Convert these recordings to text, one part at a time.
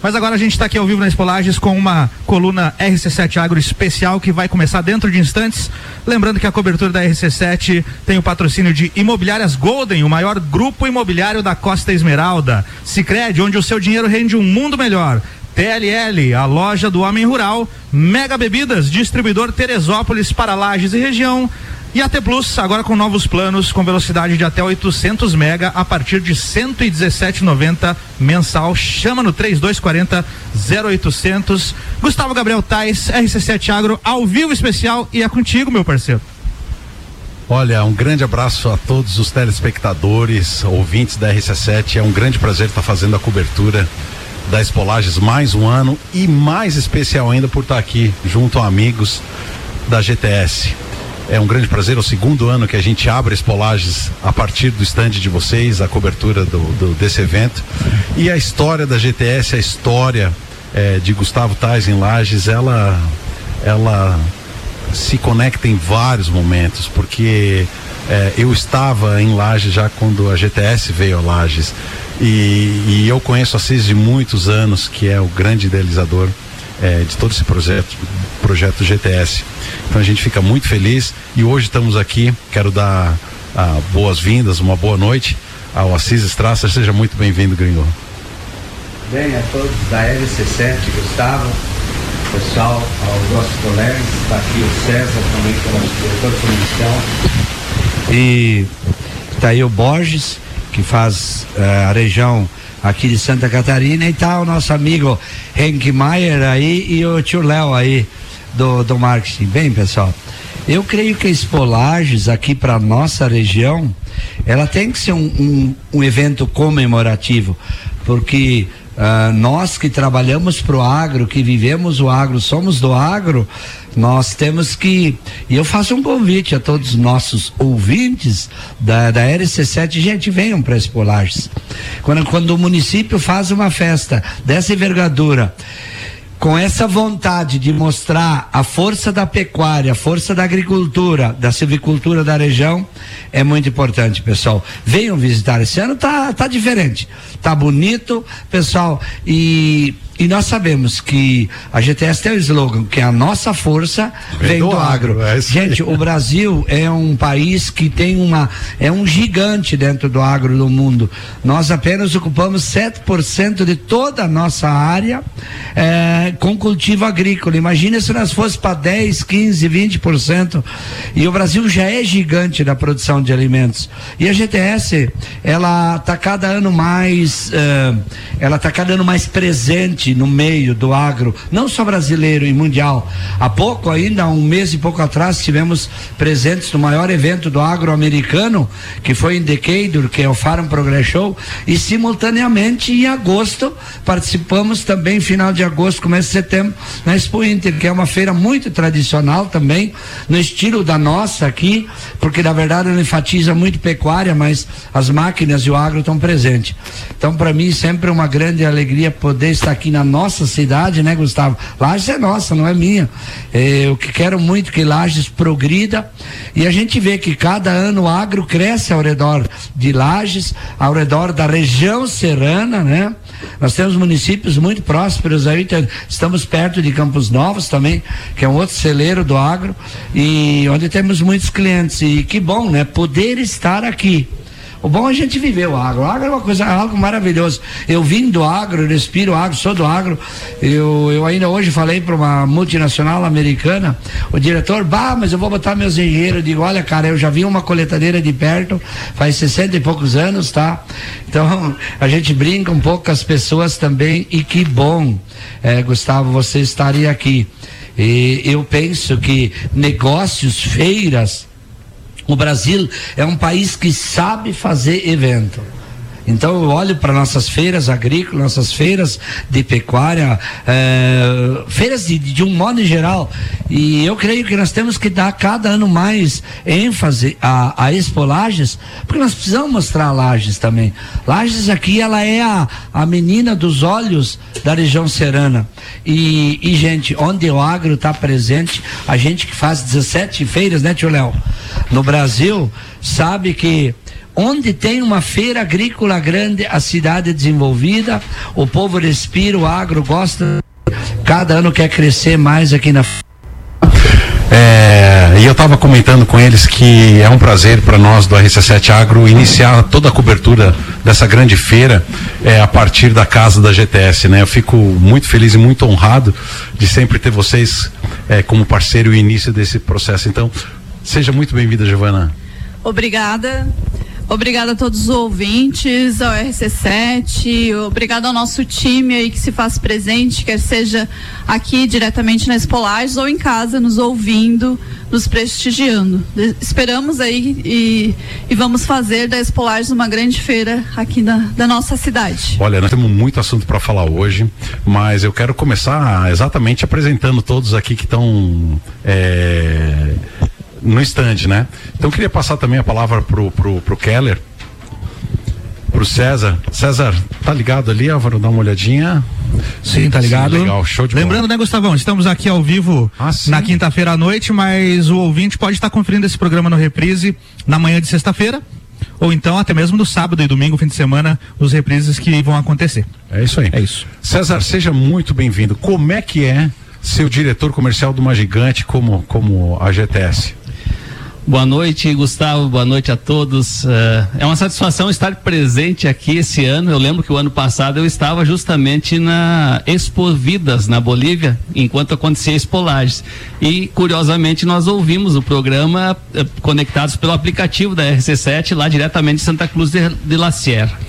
Mas agora a gente está aqui ao vivo na Espolages com uma coluna RC7 Agro especial que vai começar dentro de instantes. Lembrando que a cobertura da RC7 tem o patrocínio de Imobiliárias Golden, o maior grupo imobiliário da Costa Esmeralda. Sicredi, onde o seu dinheiro rende um mundo melhor. TLL, a loja do homem rural. Mega Bebidas, distribuidor Teresópolis para Lages e região. E a T Plus, agora com novos planos, com velocidade de até 800 mega a partir de 117,90 mensal. Chama no 3240 0800. Gustavo Gabriel Tais, RC7 Agro, ao vivo especial e é contigo, meu parceiro. Olha, um grande abraço a todos os telespectadores, ouvintes da RC7. É um grande prazer estar fazendo a cobertura da Espolages mais um ano e mais especial ainda por estar aqui junto a amigos da GTS. É um grande prazer, é o segundo ano que a gente abre Espolages a partir do estande de vocês, a cobertura do, do, desse evento. E a história da GTS, a história é, de Gustavo Tais em Lages, ela, ela se conecta em vários momentos, porque é, eu estava em Lages já quando a GTS veio a Lages. E, e eu conheço a CIS de muitos anos, que é o grande idealizador é, de todo esse projeto, projeto GTS. Então a gente fica muito feliz e hoje estamos aqui. Quero dar ah, boas-vindas, uma boa noite ao Assis Strasser. Seja muito bem-vindo, gringo. Bem, a todos da LC7, Gustavo, pessoal, aos nossos colegas, está aqui o César também, que é o nosso diretor comissão. E está aí o Borges, que faz uh, a região aqui de Santa Catarina, e tá o nosso amigo Henk Maier aí e o tio Léo aí do, do marketing. Bem, pessoal, eu creio que a Espolages aqui para nossa região, ela tem que ser um, um, um evento comemorativo, porque Uh, nós que trabalhamos para o agro, que vivemos o agro, somos do agro, nós temos que. E eu faço um convite a todos os nossos ouvintes da, da RC7, gente, venham para Espolages. Quando, quando o município faz uma festa dessa envergadura, com essa vontade de mostrar a força da pecuária, a força da agricultura, da silvicultura da região, é muito importante, pessoal. Venham visitar. Esse ano tá, tá diferente, tá bonito, pessoal, e e nós sabemos que a GTS tem o slogan que a nossa força vem, vem do, do, agro. É Gente, o Brasil é um país que tem uma é um gigante dentro do agro do mundo. Nós apenas ocupamos 7% de toda a nossa área é, com cultivo agrícola. Imagina se nós fosse para 10, 15, 20%. E o Brasil já é gigante na produção de alimentos. E a GTS, ela está cada ano mais, uh, ela está cada ano mais presente no meio do agro, não só brasileiro e mundial. Há pouco, ainda um mês e pouco atrás, tivemos presentes no maior evento do agro americano, que foi em Decatur, que é o Farm Progress Show, e simultaneamente em agosto participamos também, final de agosto, começo de setembro, na Expo Inter, que é uma feira muito tradicional também, no estilo da nossa aqui, porque na verdade ela enfatiza muito pecuária, mas as máquinas e o agro estão presentes. Então, para mim, sempre uma grande alegria poder estar aqui na na nossa cidade, né, Gustavo? Lages é nossa, não é minha. É, eu que quero muito que Lages progrida e a gente vê que cada ano o agro cresce ao redor de Lages, ao redor da região serrana, né? Nós temos municípios muito prósperos aí, estamos perto de Campos Novos também, que é um outro celeiro do agro, e onde temos muitos clientes. E que bom, né? Poder estar aqui o bom é a gente viver o agro. O agro é uma coisa, é algo maravilhoso. Eu vim do agro, respiro agro, sou do agro. Eu, eu ainda hoje falei para uma multinacional americana, o diretor, bah, mas eu vou botar meus engenheiros. Eu digo, olha, cara, eu já vi uma coletadeira de perto, faz 60 e poucos anos, tá? Então, a gente brinca um pouco com as pessoas também, e que bom, é, Gustavo, você estaria aqui. E eu penso que negócios, feiras, o Brasil é um país que sabe fazer evento. Então eu olho para nossas feiras agrícolas, nossas feiras de pecuária, é, feiras de, de, um modo geral. E eu creio que nós temos que dar cada ano mais ênfase a, a Expo Lages, porque nós precisamos mostrar Lages também. Lages aqui, ela é a, a menina dos olhos da região serrana. E, e gente, onde o agro está presente, a gente que faz 17 feiras, né, tio Léo? No Brasil, sabe que onde tem uma feira agrícola grande, a cidade é desenvolvida, o povo respira, o agro gosta, cada ano quer crescer mais aqui na é, e eu estava comentando com eles que é um prazer para nós do RC7 Agro iniciar toda a cobertura dessa grande feira é, a partir da casa da GTS, né? Eu fico muito feliz e muito honrado de sempre ter vocês é, como parceiro e início desse processo. Então, seja muito bem-vinda, Giovana. Obrigada. Obrigada a todos os ouvintes, ao RC7, obrigado ao nosso time aí que se faz presente, quer seja aqui diretamente na Espolages ou em casa nos ouvindo, nos prestigiando. De esperamos aí e, e, vamos fazer da Espolages uma grande feira aqui na, da nossa cidade. Olha, nós temos muito assunto para falar hoje, mas eu quero começar exatamente apresentando todos aqui que estão é no stand, né? Então eu queria passar também a palavra pro, pro, pro Keller, pro César. César, tá ligado ali, Álvaro? Dá uma olhadinha. Sim, tá ligado. Sim, legal, show de Lembrando, bola. né, Gustavão, estamos aqui ao vivo ah, na quinta-feira à noite, mas o ouvinte pode estar conferindo esse programa no reprise na manhã de sexta-feira. Ou então até mesmo no sábado e domingo, fim de semana, os reprises que vão acontecer. É isso aí. É isso. César, seja muito bem-vindo. Como é que é ser o diretor comercial de uma gigante como, como a GTS? Boa noite, Gustavo. Boa noite a todos. Uh, é uma satisfação estar presente aqui esse ano. Eu lembro que o ano passado eu estava justamente na Expo Vidas, na Bolívia, enquanto acontecia Expolages. E, curiosamente, nós ouvimos o programa uh, conectados pelo aplicativo da RC7, lá diretamente de Santa Cruz de, de La Sierra.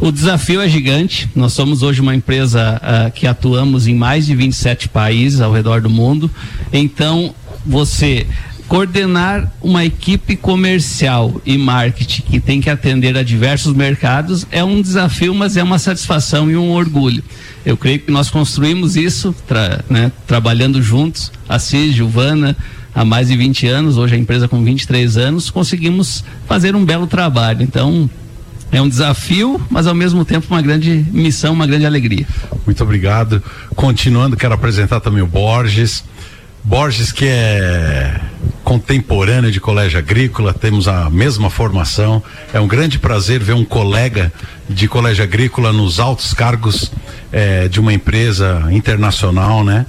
O desafio é gigante. Nós somos hoje uma empresa uh, que atuamos em mais de 27 países ao redor do mundo. Então, você coordenar uma equipe comercial e marketing que tem que atender a diversos mercados é um desafio, mas é uma satisfação e um orgulho. Eu creio que nós construímos isso, tra, né, trabalhando juntos, Assis, Giovana, há mais de 20 anos, hoje a empresa com 23 anos, conseguimos fazer um belo trabalho. Então, é um desafio, mas ao mesmo tempo uma grande missão, uma grande alegria. Muito obrigado. Continuando, quero apresentar também o Borges. Borges, que é contemporâneo de colégio agrícola, temos a mesma formação. É um grande prazer ver um colega de colégio agrícola nos altos cargos é, de uma empresa internacional, né?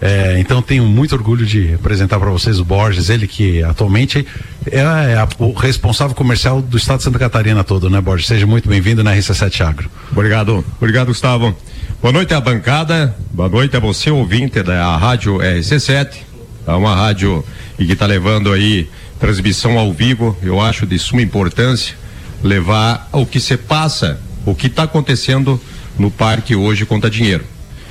É, então tenho muito orgulho de apresentar para vocês o Borges, ele que atualmente é, é a, o responsável comercial do estado de Santa Catarina todo, né, Borges? Seja muito bem-vindo na RC7 Agro. Obrigado, obrigado, Gustavo. Boa noite à bancada, boa noite a você, ouvinte da Rádio RC7, é uma rádio que está levando aí transmissão ao vivo, eu acho de suma importância levar o que se passa, o que está acontecendo no parque hoje conta dinheiro.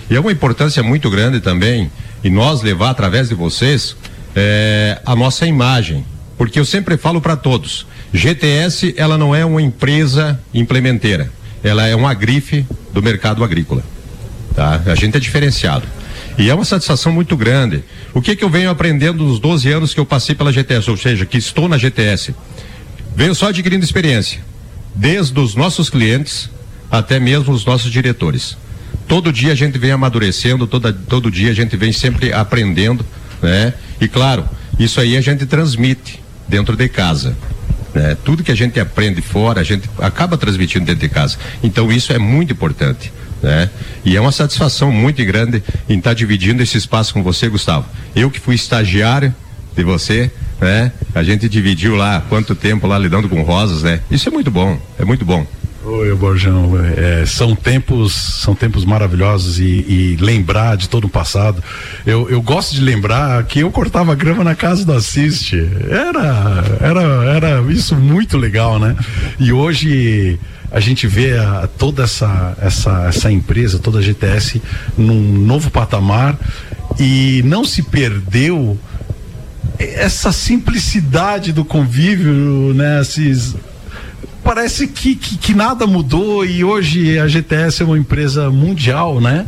E é uma importância muito grande também, e nós levar através de vocês é, a nossa imagem, porque eu sempre falo para todos, GTS ela não é uma empresa implementeira, ela é uma grife do mercado agrícola. Tá? A gente é diferenciado. E é uma satisfação muito grande. O que que eu venho aprendendo nos 12 anos que eu passei pela GTS, ou seja, que estou na GTS? Venho só adquirindo experiência, desde os nossos clientes até mesmo os nossos diretores. Todo dia a gente vem amadurecendo, toda, todo dia a gente vem sempre aprendendo, né? E claro, isso aí a gente transmite dentro de casa. Né? Tudo que a gente aprende fora, a gente acaba transmitindo dentro de casa. Então isso é muito importante né? E é uma satisfação muito grande em estar dividindo esse espaço com você, Gustavo. Eu que fui estagiário de você, né? A gente dividiu lá quanto tempo lá lidando com rosas, né? Isso é muito bom, é muito bom. Oi, Borjão, é, são tempos são tempos maravilhosos e, e, lembrar de todo o passado. Eu, eu gosto de lembrar que eu cortava grama na casa do Assiste. Era, era, era isso muito legal, né? E hoje a gente vê a, toda essa, essa, essa empresa, toda a GTS, num novo patamar e não se perdeu essa simplicidade do convívio, né? Esses, parece que, que, que, nada mudou e hoje a GTS é uma empresa mundial, né?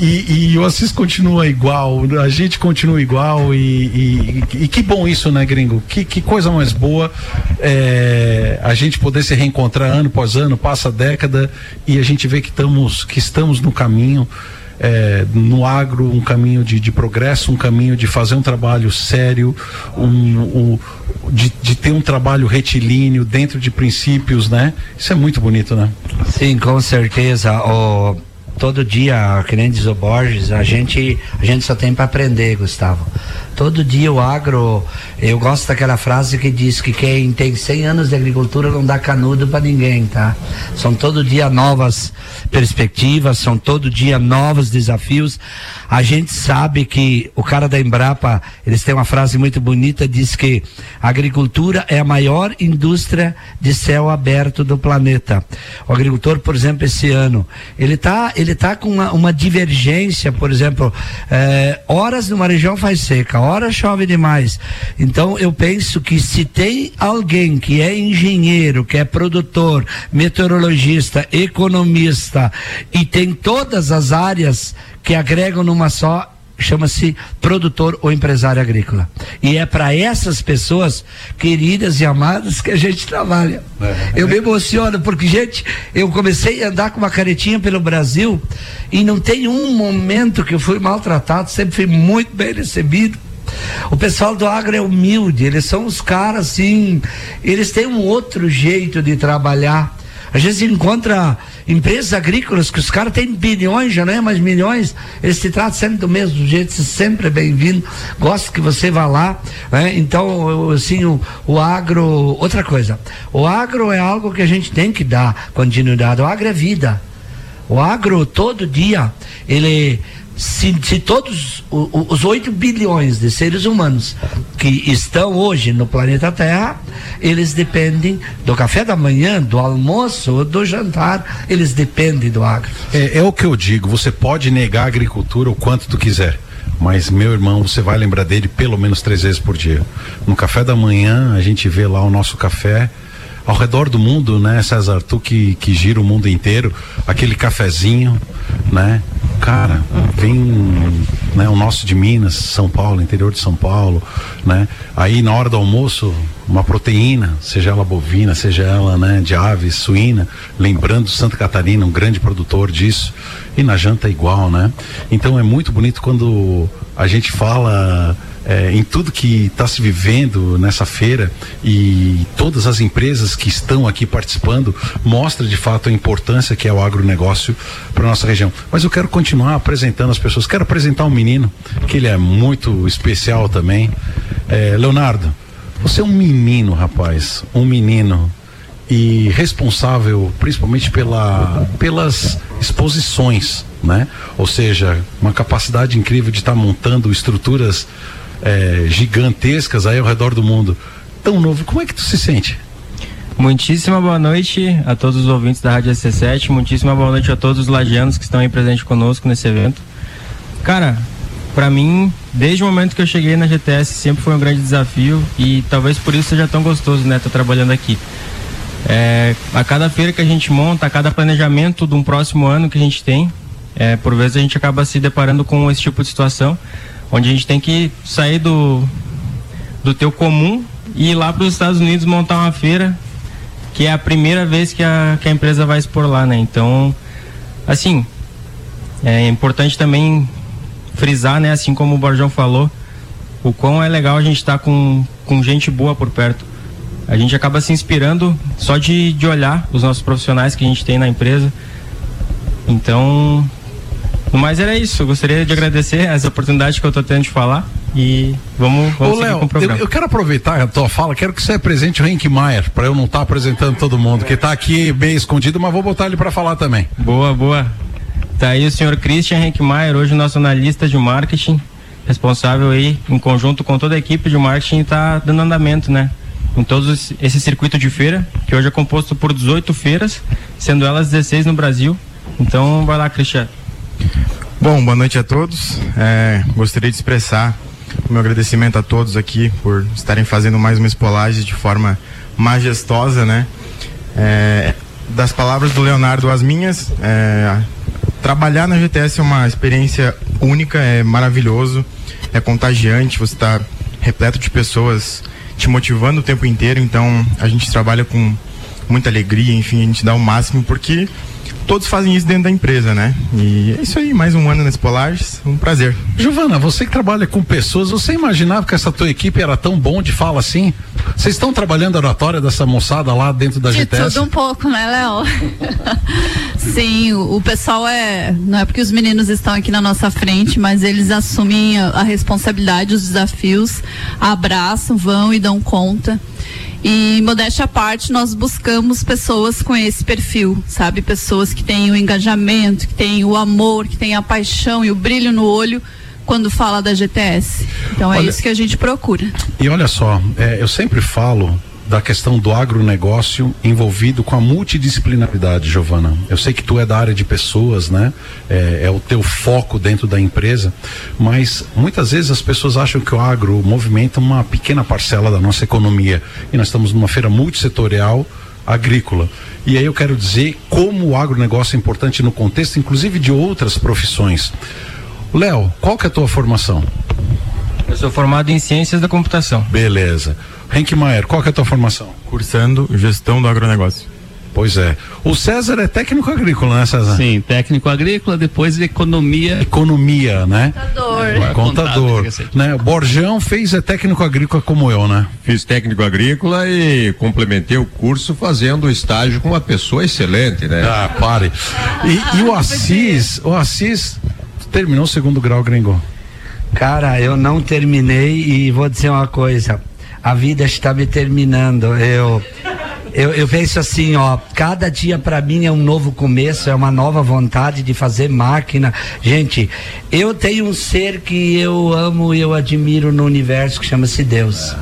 E, e o Assis continua igual, a gente continua igual e, e, e, que bom isso, né, gringo? Que, que coisa mais boa é, a gente poder se reencontrar ano após ano, passa década e a gente vê que estamos, que estamos no caminho. é, no agro um caminho de, de, progresso, um caminho de fazer um trabalho sério, um, um de, de, ter um trabalho retilíneo dentro de princípios, né? Isso é muito bonito, né? Sim, com certeza. O, todo dia, que nem diz o Borges, a gente, a gente só tem para aprender, Gustavo. Todo dia o agro, eu gosto daquela frase que diz que quem tem 100 anos de agricultura não dá canudo para ninguém, tá? São todo dia novas perspectivas, são todo dia novos desafios. A gente sabe que o cara da Embrapa, eles têm uma frase muito bonita, diz que a agricultura é a maior indústria de céu aberto do planeta. O agricultor, por exemplo, esse ano, ele tá, ele tá com uma, uma divergência, por exemplo, eh, horas numa região faz seca, hora chove demais. Então eu penso que se tem alguém que é engenheiro, que é produtor, meteorologista, economista e tem todas as áreas que agregam numa só, chama-se produtor ou empresário agrícola. E é para essas pessoas queridas e amadas que a gente trabalha. É. Eu me emociono porque, gente, eu comecei a andar com uma caretinha pelo Brasil e não tem um momento que eu fui maltratado, sempre fui muito bem recebido. O pessoal do agro é humilde, eles são os caras assim, eles têm um outro jeito de trabalhar. Às vezes encontra empresas agrícolas que os caras têm bilhões, já não é mais milhões, eles te tratam sempre do mesmo jeito, sempre bem-vindo, gosto que você vá lá, né? Então, assim, o, o agro, outra coisa, o agro é algo que a gente tem que dar continuidade, o agro é vida. O agro, todo dia, ele se, se todos os 8 bilhões de seres humanos que estão hoje no planeta Terra, eles dependem do café da manhã, do almoço, do jantar, eles dependem do agro. É, é o que eu digo, você pode negar a agricultura o quanto tu quiser. Mas, meu irmão, você vai lembrar dele pelo menos três vezes por dia. No café da manhã, a gente vê lá o nosso café ao redor do mundo, né, César? Tu que, que gira o mundo inteiro, aquele cafezinho, né? Cara, vem né, o nosso de Minas, São Paulo, interior de São Paulo, né? Aí na hora do almoço, uma proteína, seja ela bovina, seja ela né, de ave, suína, lembrando Santa Catarina, um grande produtor disso, e na janta é igual, né? Então é muito bonito quando a gente fala é, em tudo que está se vivendo nessa feira e todas as empresas que estão aqui participando mostra de fato a importância que é o agronegócio para nossa região. Mas eu quero continuar apresentando as pessoas. Quero apresentar um menino que ele é muito especial também. É, Leonardo, você é um menino, rapaz, um menino e responsável principalmente pela, pelas exposições, né? Ou seja, uma capacidade incrível de estar tá montando estruturas é, gigantescas aí ao redor do mundo. Tão novo, como é que tu se sente? Muitíssima boa noite a todos os ouvintes da Rádio SC7, muitíssima boa noite a todos os lagianos que estão aí presentes conosco nesse evento. Cara, para mim, desde o momento que eu cheguei na GTS, sempre foi um grande desafio e talvez por isso seja tão gostoso, né, estar trabalhando aqui. É, a cada feira que a gente monta, a cada planejamento de um próximo ano que a gente tem, é, por vezes a gente acaba se deparando com esse tipo de situação onde a gente tem que sair do, do teu comum e ir lá para os Estados Unidos montar uma feira, que é a primeira vez que a, que a empresa vai expor lá, né? Então, assim, é importante também frisar, né? Assim como o Borjão falou, o quão é legal a gente estar tá com, com gente boa por perto. A gente acaba se inspirando só de, de olhar os nossos profissionais que a gente tem na empresa. Então, mas era isso, eu gostaria de agradecer essa oportunidade que eu estou tendo de falar e vamos, vamos Ô, Léo, eu, eu, quero aproveitar a tua fala, quero que você apresente o Henk Maier, para eu não estar tá apresentando todo mundo, que está aqui bem escondido, mas vou botar ele para falar também. Boa, boa. Tá aí o senhor Christian Henk Maier, hoje nosso analista de marketing, responsável aí, em conjunto com toda a equipe de marketing, está dando andamento, né? Em todo esse circuito de feira, que hoje é composto por 18 feiras, sendo elas 16 no Brasil. Então, vai lá, Christian. Bom, boa noite a todos. É, gostaria de expressar o meu agradecimento a todos aqui por estarem fazendo mais uma espolagem de forma majestosa, né? É, das palavras do Leonardo às minhas, é, trabalhar na GTS é uma experiência única, é maravilhoso, é contagiante, você está repleto de pessoas te motivando o tempo inteiro, então a gente trabalha com muita alegria, enfim, a gente dá o máximo porque todos fazem isso dentro da empresa, né? E é isso aí, mais um ano nesse Polares, um prazer. Giovana, você que trabalha com pessoas, você imaginava que essa tua equipe era tão bom de fala assim? Vocês estão trabalhando a oratória dessa moçada lá dentro da De GTS? tudo um pouco, né, Léo? Sim, o, o pessoal é. Não é porque os meninos estão aqui na nossa frente, mas eles assumem a, a responsabilidade, os desafios, abraçam, vão e dão conta. E modéstia à parte, nós buscamos pessoas com esse perfil, sabe? Pessoas que têm o engajamento, que têm o amor, que têm a paixão e o brilho no olho quando fala da GTS. Então é Olha- isso que a gente procura. E olha só, é, eu sempre falo da questão do agronegócio envolvido com a multidisciplinaridade, Giovana. Eu sei que tu é da área de pessoas, né? É, é o teu foco dentro da empresa, mas muitas vezes as pessoas acham que o agro movimenta uma pequena parcela da nossa economia e nós estamos numa feira multissetorial agrícola. E aí eu quero dizer como o agronegócio é importante no contexto, inclusive de outras profissões. Léo, qual que é a tua formação? Sou formado em Ciências da Computação. Beleza. Henk Maier, qual que é a tua formação? Cursando gestão do agronegócio. Pois é. O César é técnico agrícola, né, César? Sim, técnico agrícola, depois economia. Economia, né? Contador. Contador. Né? O Borjão fez é técnico agrícola como eu, né? Fiz técnico agrícola e complementei o curso fazendo estágio com uma pessoa excelente, né? Ah, pare. E, e o Assis, o Assis terminou o segundo grau, gringo. Cara, eu não terminei e vou dizer uma coisa. A vida está me terminando. Eu eu, eu penso assim, ó, cada dia para mim é um novo começo, é uma nova vontade de fazer máquina. Gente, eu tenho um ser que eu amo e eu admiro no universo que chama-se Deus.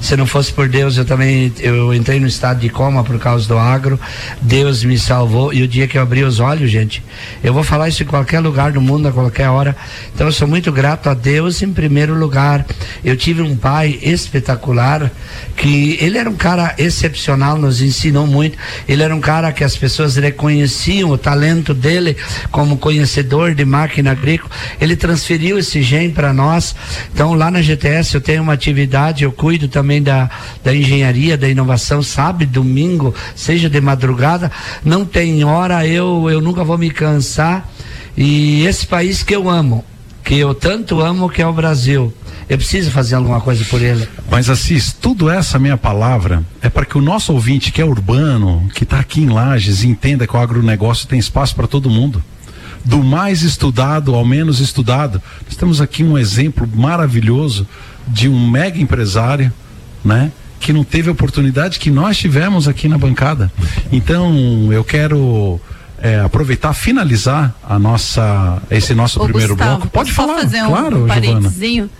Se não fosse por Deus, eu também eu entrei no estado de coma por causa do agro. Deus me salvou e o dia que eu abri os olhos, gente, eu vou falar isso em qualquer lugar do mundo, a qualquer hora. Então eu sou muito grato a Deus em primeiro lugar. Eu tive um pai espetacular que ele era um cara excepcional, nos ensinou muito. Ele era um cara que as pessoas reconheciam o talento dele como conhecedor de máquina agrícola. Ele transferiu esse gene para nós. Então lá na GTS eu tenho uma atividade, eu cuido também da, da engenharia, da inovação, sabe, domingo, seja de madrugada, não tem hora, eu, eu nunca vou me cansar. E esse país que eu amo, que eu tanto amo, que é o Brasil, eu preciso fazer alguma coisa por ele. Mas Assis, tudo essa minha palavra é para que o nosso ouvinte que é urbano, que está aqui em Lages, entenda que o agronegócio tem espaço para todo mundo. Do mais estudado ao menos estudado. Nós temos aqui um exemplo maravilhoso de um mega empresário, né? Que não teve a oportunidade que nós tivemos aqui na bancada. Então, eu quero é, aproveitar, finalizar a nossa, esse nosso Ô, primeiro Gustavo, bloco. Pode falar, fazer um claro, Giovana. parentezinho?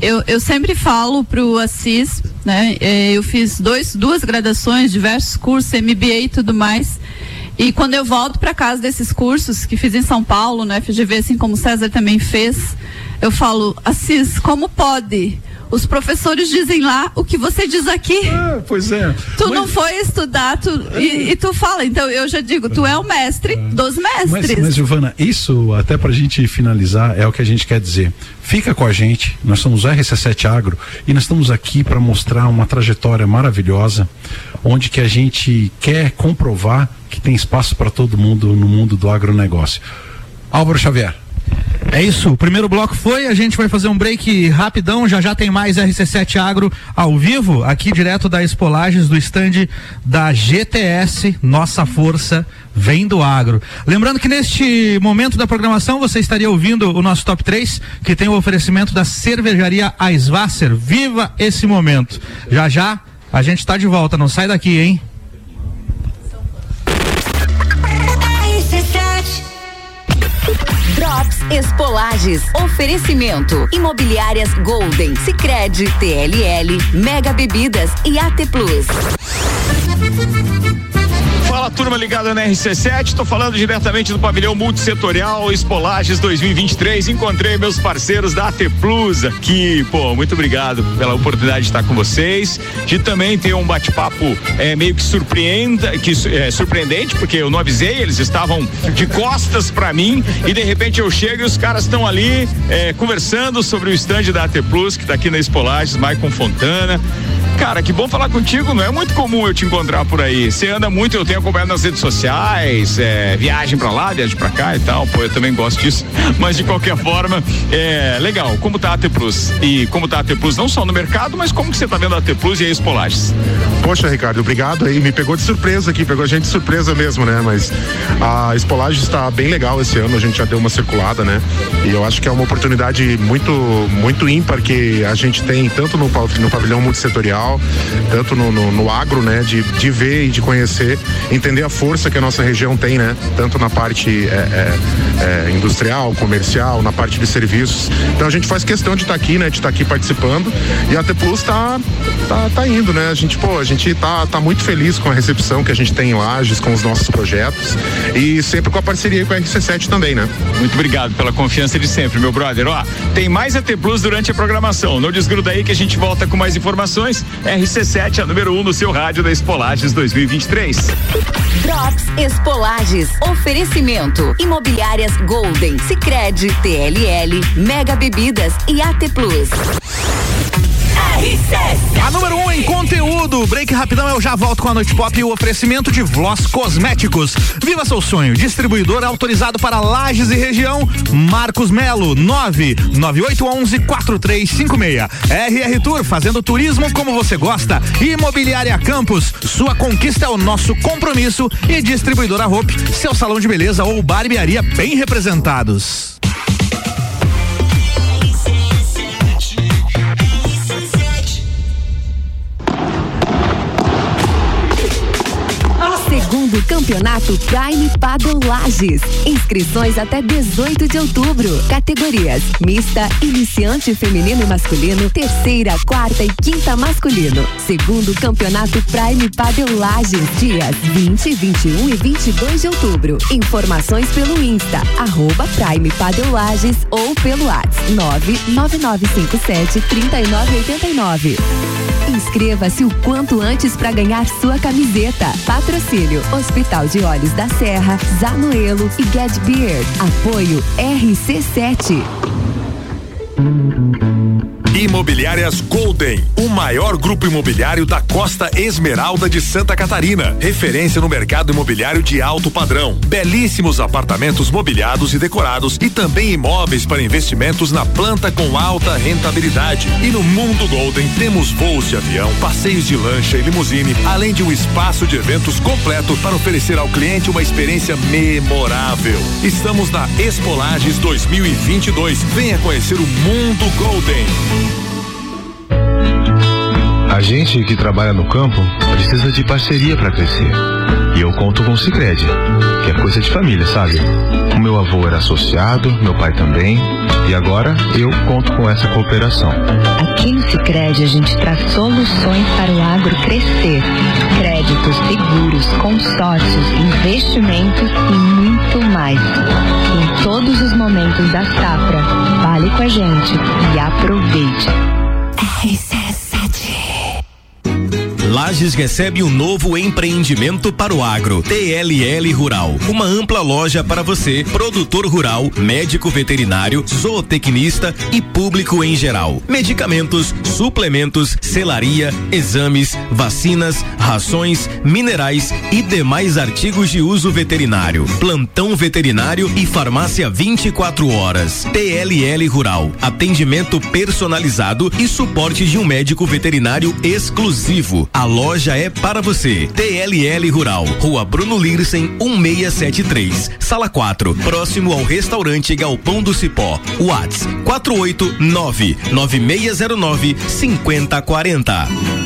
Eu, eu sempre falo pro Assis, né? eh, Eu fiz dois, duas graduações, diversos cursos, MBA e tudo mais. E quando eu volto para casa desses cursos que fiz em São Paulo, né, FGV, assim como o César também fez, eu falo, Assis, como pode? Os professores dizem lá o que você diz aqui. Ah, pois é. Tu não foi estudar, tu, e, e tu fala. Então eu já digo, tu é o mestre dos Mas, mestres. mas, Giovana, isso, até pra gente finalizar, é o que a gente quer dizer. Fica com a gente, nós somos o RC7 Agro e nós estamos aqui para mostrar uma trajetória maravilhosa, onde que a gente quer comprovar que tem espaço para todo mundo no mundo do agronegócio. Álvaro Xavier. É isso, o primeiro bloco foi, a gente vai fazer um break rapidão, já já tem mais RC7 Agro ao vivo, aqui direto da Espolages, do stand da GTS, nossa força vem do agro. Lembrando que neste momento da programação você estaria ouvindo o nosso top 3, que tem o oferecimento da cervejaria Eisvasser. Viva esse momento. Já já a gente está de volta, não sai daqui, hein? Drops Expolages. Oferecimento. Imobiliárias Golden, Sicredi, TLL, Mega Bebidas e AT Plus. Fala turma ligada na RC7, tô falando diretamente do pavilhão multissetorial Espolages 2023. Encontrei meus parceiros da AT Plus aqui. Pô, muito obrigado pela oportunidade de estar com vocês. De também ter um bate-papo é, meio que surpreenda, que é, surpreendente, porque eu não avisei, eles estavam de costas para mim e de repente eu chego e os caras estão ali é, conversando sobre o stand da AT Plus, que tá aqui na Espolages, Maicon Fontana. Cara, que bom falar contigo. Não é muito comum eu te encontrar por aí. Você anda muito, eu tenho acompanhado nas redes sociais, é, viagem pra lá, viagem pra cá e tal. Pô, eu também gosto disso. Mas de qualquer forma, é legal. Como tá a AT Plus? E como tá a AT Plus não só no mercado, mas como que você tá vendo a AT Plus e a Espolages? Poxa, Ricardo, obrigado aí. Me pegou de surpresa aqui, pegou a gente de surpresa mesmo, né? Mas a Espolages está bem legal esse ano, a gente já deu uma circulada, né? E eu acho que é uma oportunidade muito, muito ímpar que a gente tem tanto no, no pavilhão multissetorial, tanto no, no, no agro, né? De, de ver e de conhecer, entender a força que a nossa região tem, né? Tanto na parte é, é, é, industrial, comercial, na parte de serviços. Então a gente faz questão de estar tá aqui, né? De estar tá aqui participando. E a T Plus tá, tá, tá indo, né? A gente, pô, a gente tá, tá muito feliz com a recepção que a gente tem em Lages, com os nossos projetos. E sempre com a parceria com a RC7 também, né? Muito obrigado pela confiança de sempre, meu brother. Ó, tem mais AT Plus durante a programação. Não desgruda aí que a gente volta com mais informações. RC7, a número 1 um no seu rádio da Espolages 2023. Drops Espolages. Oferecimento. Imobiliárias Golden, Sicredi, TLL, Mega Bebidas e AT Plus. A número 1 um em conteúdo. Break rapidão, eu já volto com a Noite Pop e o oferecimento de Vloss Cosméticos. Viva seu sonho. Distribuidor autorizado para Lages e região. Marcos Melo, 99811 4356. RR Tour, fazendo turismo como você gosta. Imobiliária Campos, sua conquista é o nosso compromisso. E distribuidora Hope, seu salão de beleza ou barbearia bem representados. Segundo Campeonato Prime Paddle Lages. Inscrições até 18 de outubro. Categorias: mista, iniciante feminino e masculino, terceira, quarta e quinta masculino. Segundo Campeonato Prime Paddle Lages, dias 20, 21 e 22 de outubro. Informações pelo Insta, arroba Prime Paddle Lages ou pelo WhatsApp 99957 3989. Inscreva-se o quanto antes para ganhar sua camiseta. Patrocínio Hospital de Olhos da Serra, Zanuelo e Get Beard. Apoio RC7. Imobiliárias Golden, o maior grupo imobiliário da Costa Esmeralda de Santa Catarina. Referência no mercado imobiliário de alto padrão. Belíssimos apartamentos mobiliados e decorados e também imóveis para investimentos na planta com alta rentabilidade. E no Mundo Golden temos voos de avião, passeios de lancha e limusine, além de um espaço de eventos completo para oferecer ao cliente uma experiência memorável. Estamos na Expolages 2022. Venha conhecer o Mundo Golden. A gente que trabalha no campo precisa de parceria para crescer. E eu conto com o Sicredi, que é coisa de família, sabe? O meu avô era associado, meu pai também, e agora eu conto com essa cooperação. Aqui no Sicredi a gente traz soluções para o agro crescer. Créditos, seguros, consórcios, investimentos e muito mais. Em todos os momentos da safra, fale com a gente e aproveite. RC7 Lages recebe um novo empreendimento para o agro, TLL Rural. Uma ampla loja para você, produtor rural, médico veterinário, zootecnista e público em geral. Medicamentos, suplementos, selaria, exames, vacinas, rações, minerais e demais artigos de uso veterinário. Plantão veterinário e farmácia 24 horas. TLL Rural. Atendimento personalizado e suporte de um médico veterinário exclusivo. A loja é para você. TLL Rural, Rua Bruno Lirsen, 1673, Sala 4, próximo ao restaurante Galpão do Cipó. Whats 489 9609 5040.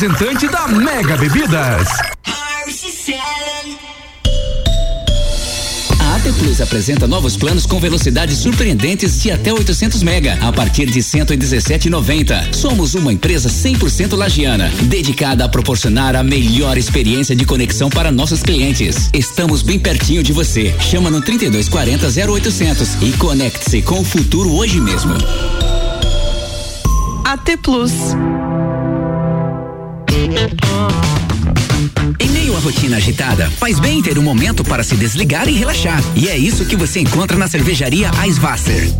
da Mega Bebidas. AT Plus apresenta novos planos com velocidades surpreendentes de até 800 mega a partir de 117,90. Somos uma empresa 100% lagiana, dedicada a proporcionar a melhor experiência de conexão para nossos clientes. Estamos bem pertinho de você. Chama no 3240 0800 e conecte-se com o futuro hoje mesmo. AT Plus. Em meio à rotina agitada, faz bem ter um momento para se desligar e relaxar. E é isso que você encontra na cervejaria Eiswasser.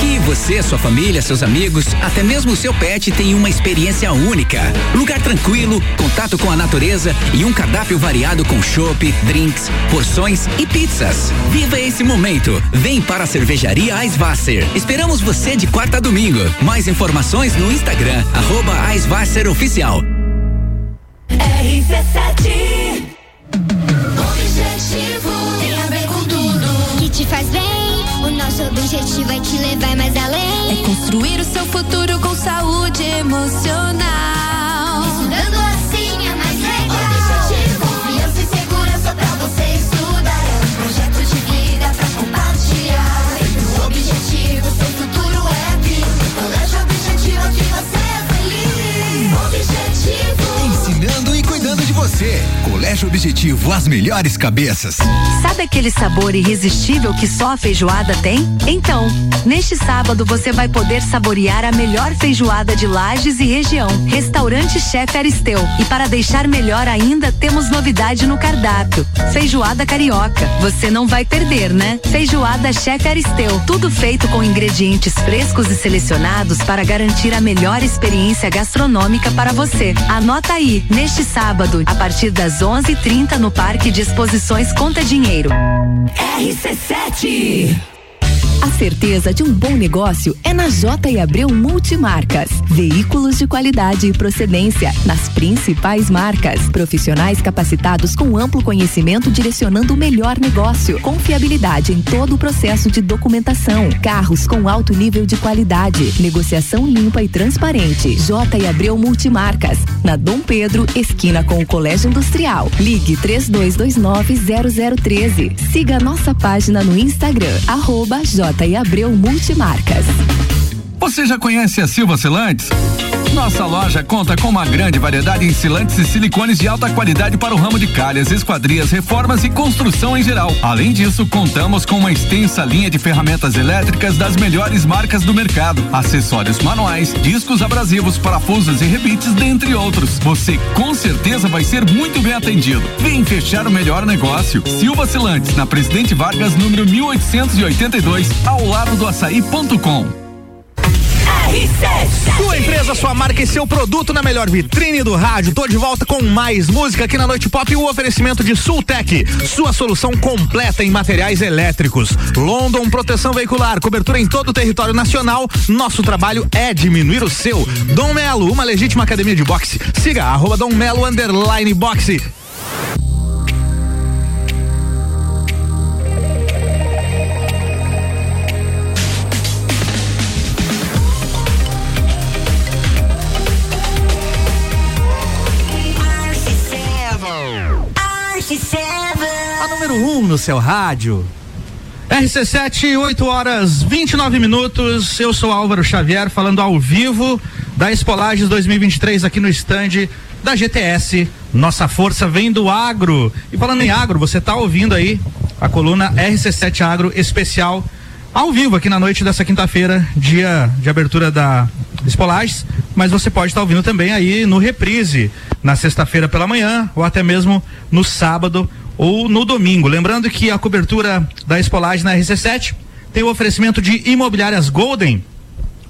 Aqui você, sua família, seus amigos, até mesmo o seu pet tem uma experiência única. Lugar tranquilo, contato com a natureza e um cardápio variado com chopp, drinks, porções e pizzas. Viva esse momento. Vem para a cervejaria Eiswasser. Esperamos você de quarta a domingo. Mais informações no Instagram, arroba Eiswasser Oficial. RC7 objetivo é te levar mais além. É construir o seu futuro com saúde emocional. Você. Colégio Objetivo, as melhores cabeças. Sabe aquele sabor irresistível que só a feijoada tem? Então, neste sábado você vai poder saborear a melhor feijoada de Lages e região. Restaurante Chef Aristeu. E para deixar melhor ainda, temos novidade no cardápio. Feijoada carioca. Você não vai perder, né? Feijoada Chef Aristeu. Tudo feito com ingredientes frescos e selecionados para garantir a melhor experiência gastronômica para você. Anota aí, neste sábado, a partir das 11:30 no Parque de Exposições Conta Dinheiro. RC7 A certeza de um bom negócio é na J e Abreu Multimarcas. Veículos de qualidade e procedência nas principais marcas. Profissionais capacitados com amplo conhecimento direcionando o melhor negócio. Confiabilidade em todo o processo de documentação. Carros com alto nível de qualidade. Negociação limpa e transparente. J e Abreu Multimarcas. Na Dom Pedro, esquina com o Colégio Industrial. Ligue 32290013. Siga nossa página no Instagram, arroba J e Abreu Multimarcas. Você já conhece a Silva Selantes? Nossa loja conta com uma grande variedade em selantes e silicones de alta qualidade para o ramo de calhas, esquadrias, reformas e construção em geral. Além disso, contamos com uma extensa linha de ferramentas elétricas das melhores marcas do mercado, acessórios manuais, discos abrasivos, parafusos e rebites, dentre outros. Você com certeza vai ser muito bem atendido. Vem fechar o melhor negócio. Silva Selantes, na Presidente Vargas, número 1882, ao lado do açaí.com. Sua empresa, sua marca e seu produto na melhor vitrine do rádio. Tô de volta com mais música aqui na Noite Pop e o oferecimento de Sultec, sua solução completa em materiais elétricos. London Proteção Veicular, cobertura em todo o território nacional. Nosso trabalho é diminuir o seu. Dom Melo, uma legítima academia de boxe. Siga arroba Dom Melo boxe. No seu rádio. RC7, 8 horas 29 minutos. Eu sou Álvaro Xavier, falando ao vivo da Espolages 2023 aqui no estande da GTS. Nossa força vem do agro. E falando em agro, você está ouvindo aí a coluna RC7 Agro especial ao vivo aqui na noite dessa quinta-feira, dia de abertura da Espolages, mas você pode estar ouvindo também aí no reprise, na sexta-feira pela manhã, ou até mesmo no sábado ou no domingo. Lembrando que a cobertura da Espolagem na RC7 tem o oferecimento de imobiliárias Golden,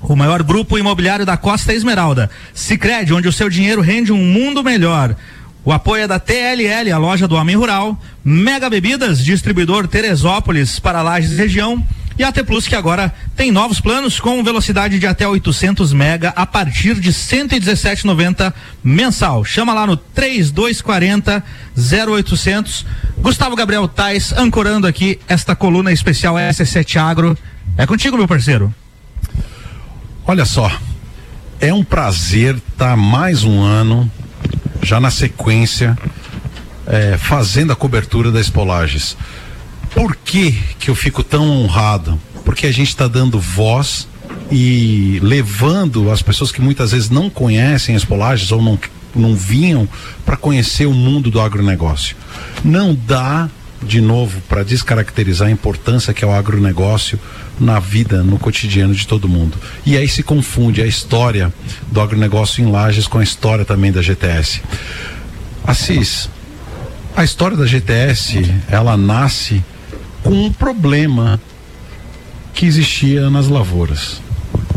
o maior grupo imobiliário da Costa Esmeralda. Sicredi, onde o seu dinheiro rende um mundo melhor. O apoio é da TLL, a loja do Homem Rural, Mega Bebidas, distribuidor Teresópolis para Lages região e a AT Plus que agora tem novos planos com velocidade de até 800 mega a partir de 117,90 mensal. Chama lá no 3240 0800. Gustavo Gabriel Tais ancorando aqui esta coluna especial S7 Agro. É contigo, meu parceiro. Olha só, é um prazer estar mais um ano, já na sequência, é, fazendo a cobertura da Espolages. Por que que eu fico tão honrado? Porque a gente está dando voz e levando as pessoas que muitas vezes não conhecem as polagens ou não, não vinham para conhecer o mundo do agronegócio. Não dá, de novo, para descaracterizar a importância que é o agronegócio na vida, no cotidiano de todo mundo. E aí se confunde a história do agronegócio em Lages com a história também da GTS. Assis, a história da GTS, ela nasce com um problema que existia nas lavouras.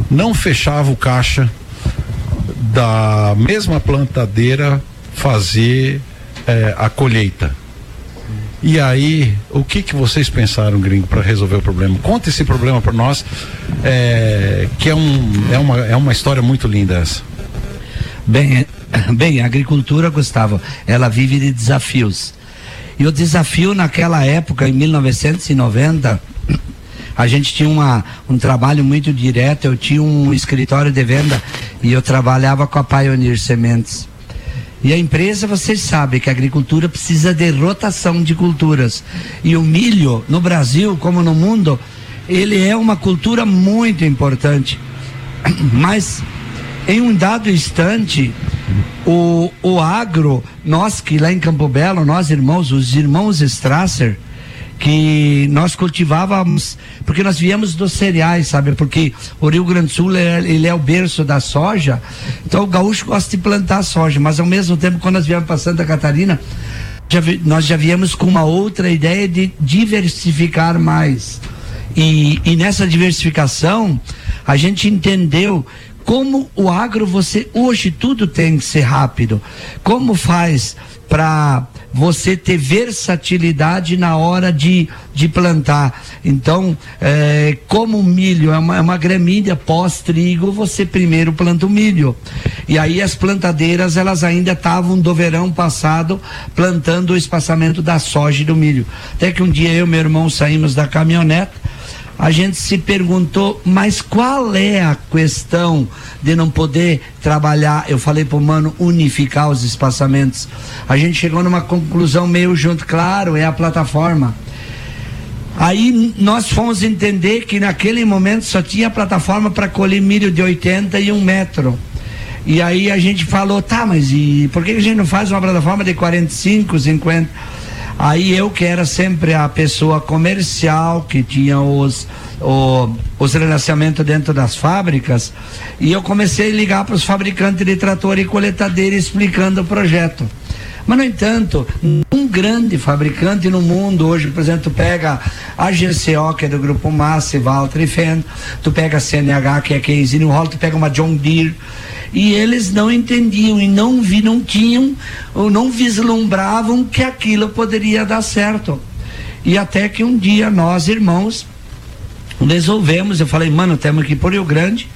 Não fechava o caixa da mesma plantadeira fazer eh, a colheita. E aí, o que que vocês pensaram, gringo, para resolver o problema? Conta esse problema para nós, eh, que é, um, é, uma, é uma história muito linda essa. Bem, bem, a agricultura, Gustavo, ela vive de desafios. E o desafio naquela época, em 1990, a gente tinha uma, um trabalho muito direto. Eu tinha um escritório de venda e eu trabalhava com a Pioneer Sementes. E a empresa, vocês sabem que a agricultura precisa de rotação de culturas. E o milho, no Brasil como no mundo, ele é uma cultura muito importante. Mas em um dado instante, o, o agro, nós que lá em Campo Belo, nós irmãos, os irmãos Strasser, que nós cultivávamos, porque nós viemos dos cereais, sabe? Porque o Rio Grande do Sul é, ele é o berço da soja, então o gaúcho gosta de plantar soja, mas ao mesmo tempo, quando nós viemos para Santa Catarina, já vi- nós já viemos com uma outra ideia de diversificar mais. E, e nessa diversificação, a gente entendeu como o agro você hoje tudo tem que ser rápido. Como faz para você ter versatilidade na hora de, de plantar. Então, eh, como o milho é uma, é uma gramínea pós-trigo, você primeiro planta o milho. E aí as plantadeiras, elas ainda estavam do verão passado plantando o espaçamento da soja e do milho. Até que um dia eu e meu irmão saímos da caminhonete a gente se perguntou, mas qual é a questão de não poder trabalhar? Eu falei pro mano unificar os espaçamentos. A gente chegou numa conclusão meio junto, claro, é a plataforma. Aí nós fomos entender que naquele momento só tinha plataforma para colher milho de 80 e um metro. E aí a gente falou, tá, mas e por que a gente não faz uma plataforma de 45, 50? Aí eu que era sempre a pessoa comercial, que tinha os, o, os relacionamentos dentro das fábricas, e eu comecei a ligar para os fabricantes de trator e coletadeira explicando o projeto. Mas, no entanto, um grande fabricante no mundo hoje, por exemplo, tu pega a GCO, que é do grupo Massa, Valtra e Fenn, tu pega a CNH, que é Case New Hall, tu pega uma John Deere, e eles não entendiam e não vi, não tinham, ou não vislumbravam que aquilo poderia dar certo. E até que um dia nós, irmãos, resolvemos, eu falei, mano, temos que ir por Rio Grande,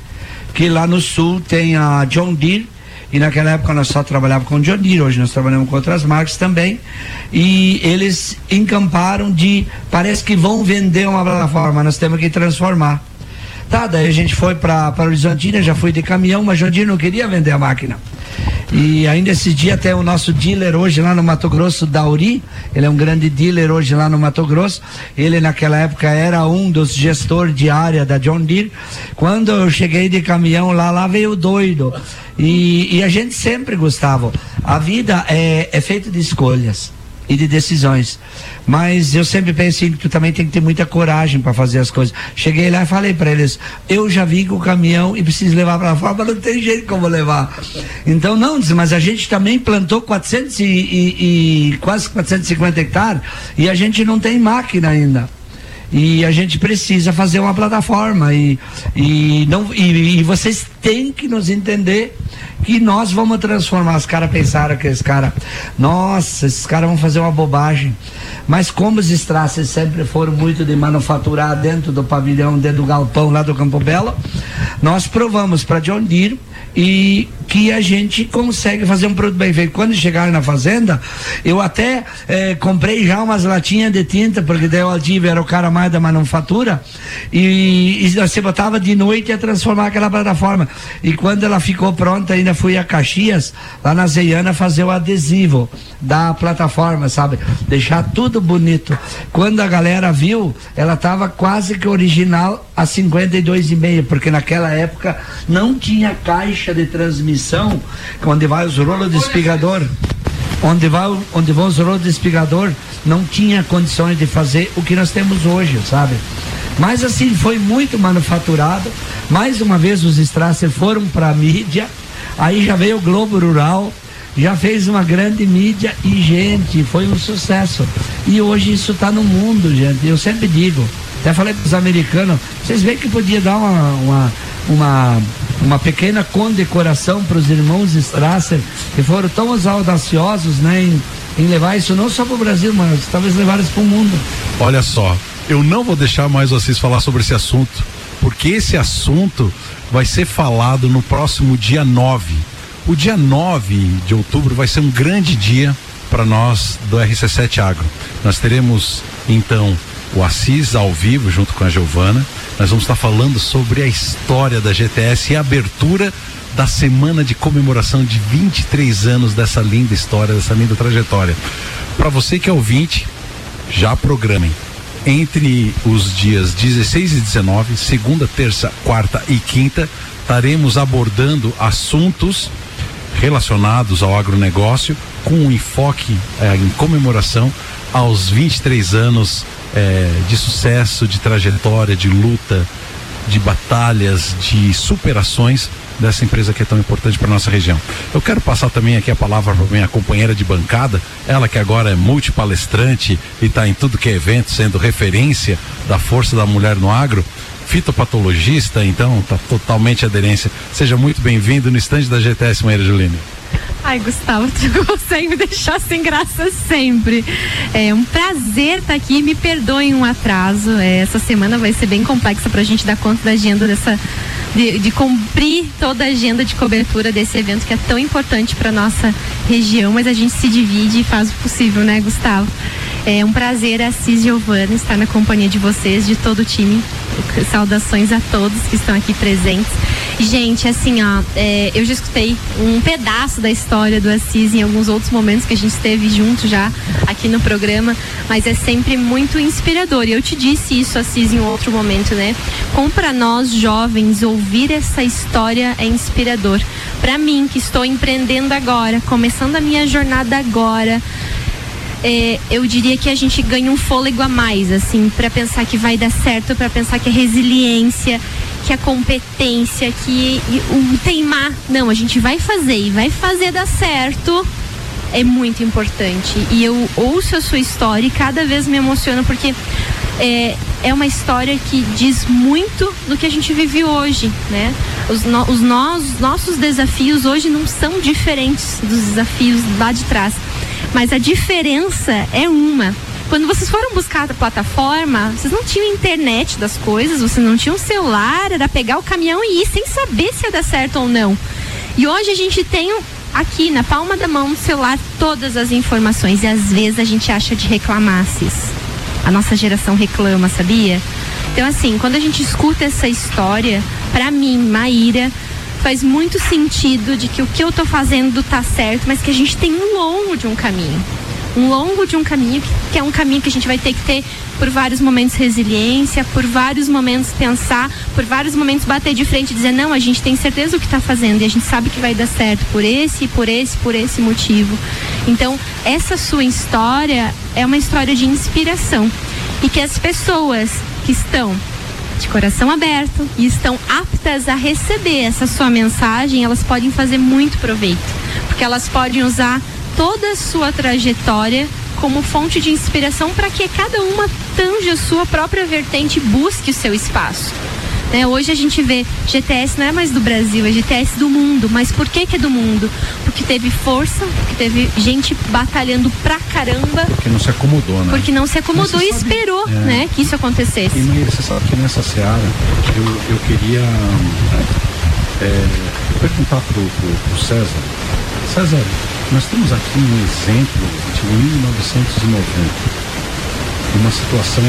que lá no sul tem a John Deere, e naquela época nós só trabalhávamos com John Deere, hoje nós trabalhamos com outras marcas também, e eles encamparam de, parece que vão vender uma plataforma, nós temos que transformar. Tá, daí a gente foi para Horizontina, já fui de caminhão, mas Deere não queria vender a máquina. E ainda esse dia até o nosso dealer hoje lá no Mato Grosso, Dauri, ele é um grande dealer hoje lá no Mato Grosso. Ele naquela época era um dos gestores de área da John Deere. Quando eu cheguei de caminhão lá, lá veio doido. E, e a gente sempre, Gustavo, a vida é, é feita de escolhas e de decisões. Mas eu sempre pensei que tu também tem que ter muita coragem para fazer as coisas. Cheguei lá e falei para eles: eu já vim com o caminhão e preciso levar para fora, mas não tem jeito como levar. Então, não, mas a gente também plantou 400 e, e- e quase 450 hectares e a gente não tem máquina ainda. E a gente precisa fazer uma plataforma e, e, não, e, e vocês têm que nos entender que nós vamos transformar. Os caras pensaram que esse cara, nossa, esses caras vão fazer uma bobagem. Mas como os Strassers sempre foram muito de manufaturar dentro do pavilhão, dentro do galpão lá do Campo Belo, nós provamos para John Deere e que a gente consegue fazer um produto bem feito. Quando chegar na fazenda, eu até eh, comprei já umas latinhas de tinta, porque daí o Aldivo era o cara mais da manufatura, e, e você botava de noite a transformar aquela plataforma. E quando ela ficou pronta, ainda fui a Caxias, lá na Zeiana, fazer o adesivo da plataforma, sabe? Deixar tudo bonito. Quando a galera viu, ela estava quase que original a 52,5, porque naquela época não tinha caixa de transmissão onde vai os rolos de espigador. Onde vai, onde vão os rolos de espigador, não tinha condições de fazer o que nós temos hoje, sabe? Mas assim, foi muito manufaturado. Mais uma vez os Strasser foram para a mídia. Aí já veio o Globo Rural, já fez uma grande mídia e, gente, foi um sucesso. E hoje isso está no mundo, gente. Eu sempre digo, até falei para os americanos, vocês veem que podia dar uma, uma, uma, uma pequena condecoração para os irmãos Strasser, que foram tão audaciosos né, em, em levar isso não só para o Brasil, mas talvez levar isso para o mundo. Olha só, eu não vou deixar mais vocês falar sobre esse assunto, porque esse assunto vai ser falado no próximo dia 9. O dia 9 de outubro vai ser um grande dia para nós do RC7 Agro. Nós teremos então o Assis ao vivo junto com a Giovana. Nós vamos estar falando sobre a história da GTS e a abertura da semana de comemoração de 23 anos dessa linda história, dessa linda trajetória. Para você que é ouvinte, já programem. Entre os dias 16 e 19, segunda, terça, quarta e quinta, estaremos abordando assuntos relacionados ao agronegócio com um enfoque eh, em comemoração aos 23 anos eh, de sucesso, de trajetória, de luta, de batalhas, de superações dessa empresa que é tão importante para nossa região. Eu quero passar também aqui a palavra para minha companheira de bancada, ela que agora é multipalestrante e está em tudo que é evento, sendo referência da força da mulher no agro, fitopatologista, então está totalmente aderência. Seja muito bem-vindo no estande da GTS Maíra Juline. Ai, Gustavo, tu consegue me deixar sem graça sempre. É um prazer estar aqui. Me perdoem um atraso. É, essa semana vai ser bem complexa para a gente dar conta da agenda dessa. De, de cumprir toda a agenda de cobertura desse evento que é tão importante para nossa região, mas a gente se divide e faz o possível, né, Gustavo? É um prazer, Assis Giovana, estar na companhia de vocês, de todo o time. Saudações a todos que estão aqui presentes. Gente, assim, ó, é, eu já escutei um pedaço da história do Assis em alguns outros momentos que a gente esteve junto já aqui no programa, mas é sempre muito inspirador. E eu te disse isso, Assis, em outro momento, né? Como para nós jovens ouvir essa história é inspirador. Para mim, que estou empreendendo agora, começando a minha jornada agora, é, eu diria que a gente ganha um fôlego a mais, assim, para pensar que vai dar certo, para pensar que a resiliência, que a competência, que o teimar, não, a gente vai fazer e vai fazer dar certo. É muito importante. E eu ouço a sua história e cada vez me emociono porque é, é uma história que diz muito do que a gente vive hoje, né? Os, no- os os nossos desafios hoje não são diferentes dos desafios lá de trás, mas a diferença é uma. Quando vocês foram buscar a plataforma, vocês não tinham internet das coisas, vocês não tinham celular, era pegar o caminhão e ir sem saber se ia dar certo ou não. E hoje a gente tem aqui na palma da mão do celular todas as informações e às vezes a gente acha de reclamar, Cis. A nossa geração reclama, sabia? Então, assim, quando a gente escuta essa história, pra mim, Maíra, faz muito sentido de que o que eu tô fazendo tá certo, mas que a gente tem um longo de um caminho. Um longo de um caminho, que, é um caminho que a gente vai ter que ter por vários momentos resiliência, por vários momentos pensar, por vários momentos bater de frente e dizer, não, a gente tem certeza do que tá fazendo e a gente sabe que vai dar certo por esse, por esse, por esse motivo. Então, essa sua história é uma história de inspiração. E que as pessoas que estão de coração aberto e estão aptas a receber essa sua mensagem, elas podem fazer muito proveito, porque elas podem usar toda a sua trajetória como fonte de inspiração para que cada uma tanja a sua própria vertente e busque o seu espaço. Né, hoje a gente vê GTS não é mais do Brasil, é GTS do mundo. Mas por que, que é do mundo? Porque teve força, porque teve gente batalhando pra caramba, Porque não se acomodou, né? porque não se acomodou e sabe- esperou É. né, que isso acontecesse. E Maíra, você sabe que nessa seara eu, eu queria. É, perguntar pro, pro, pro César. César, nós temos aqui um exemplo de 1990. Uma situação